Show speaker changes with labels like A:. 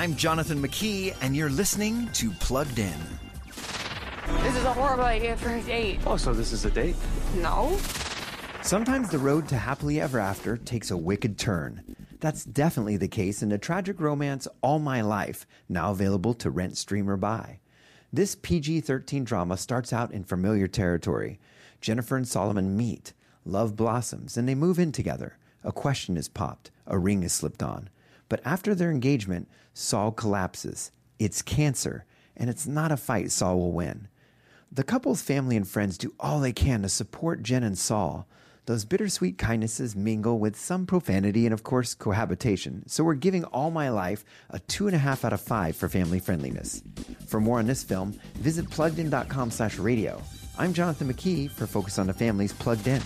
A: I'm Jonathan McKee, and you're listening to Plugged In.
B: This is a horrible idea for a date.
C: Oh, so this is a date?
B: No.
A: Sometimes the road to happily ever after takes a wicked turn. That's definitely the case in the tragic romance All My Life, now available to rent, stream, or buy. This PG 13 drama starts out in familiar territory. Jennifer and Solomon meet, love blossoms, and they move in together. A question is popped, a ring is slipped on. But after their engagement, Saul collapses. It's cancer, and it's not a fight Saul will win. The couple's family and friends do all they can to support Jen and Saul. Those bittersweet kindnesses mingle with some profanity and, of course, cohabitation. So we're giving All My Life a two and a half out of five for family friendliness. For more on this film, visit pluggedin.com slash radio. I'm Jonathan McKee for Focus on the Family's Plugged In.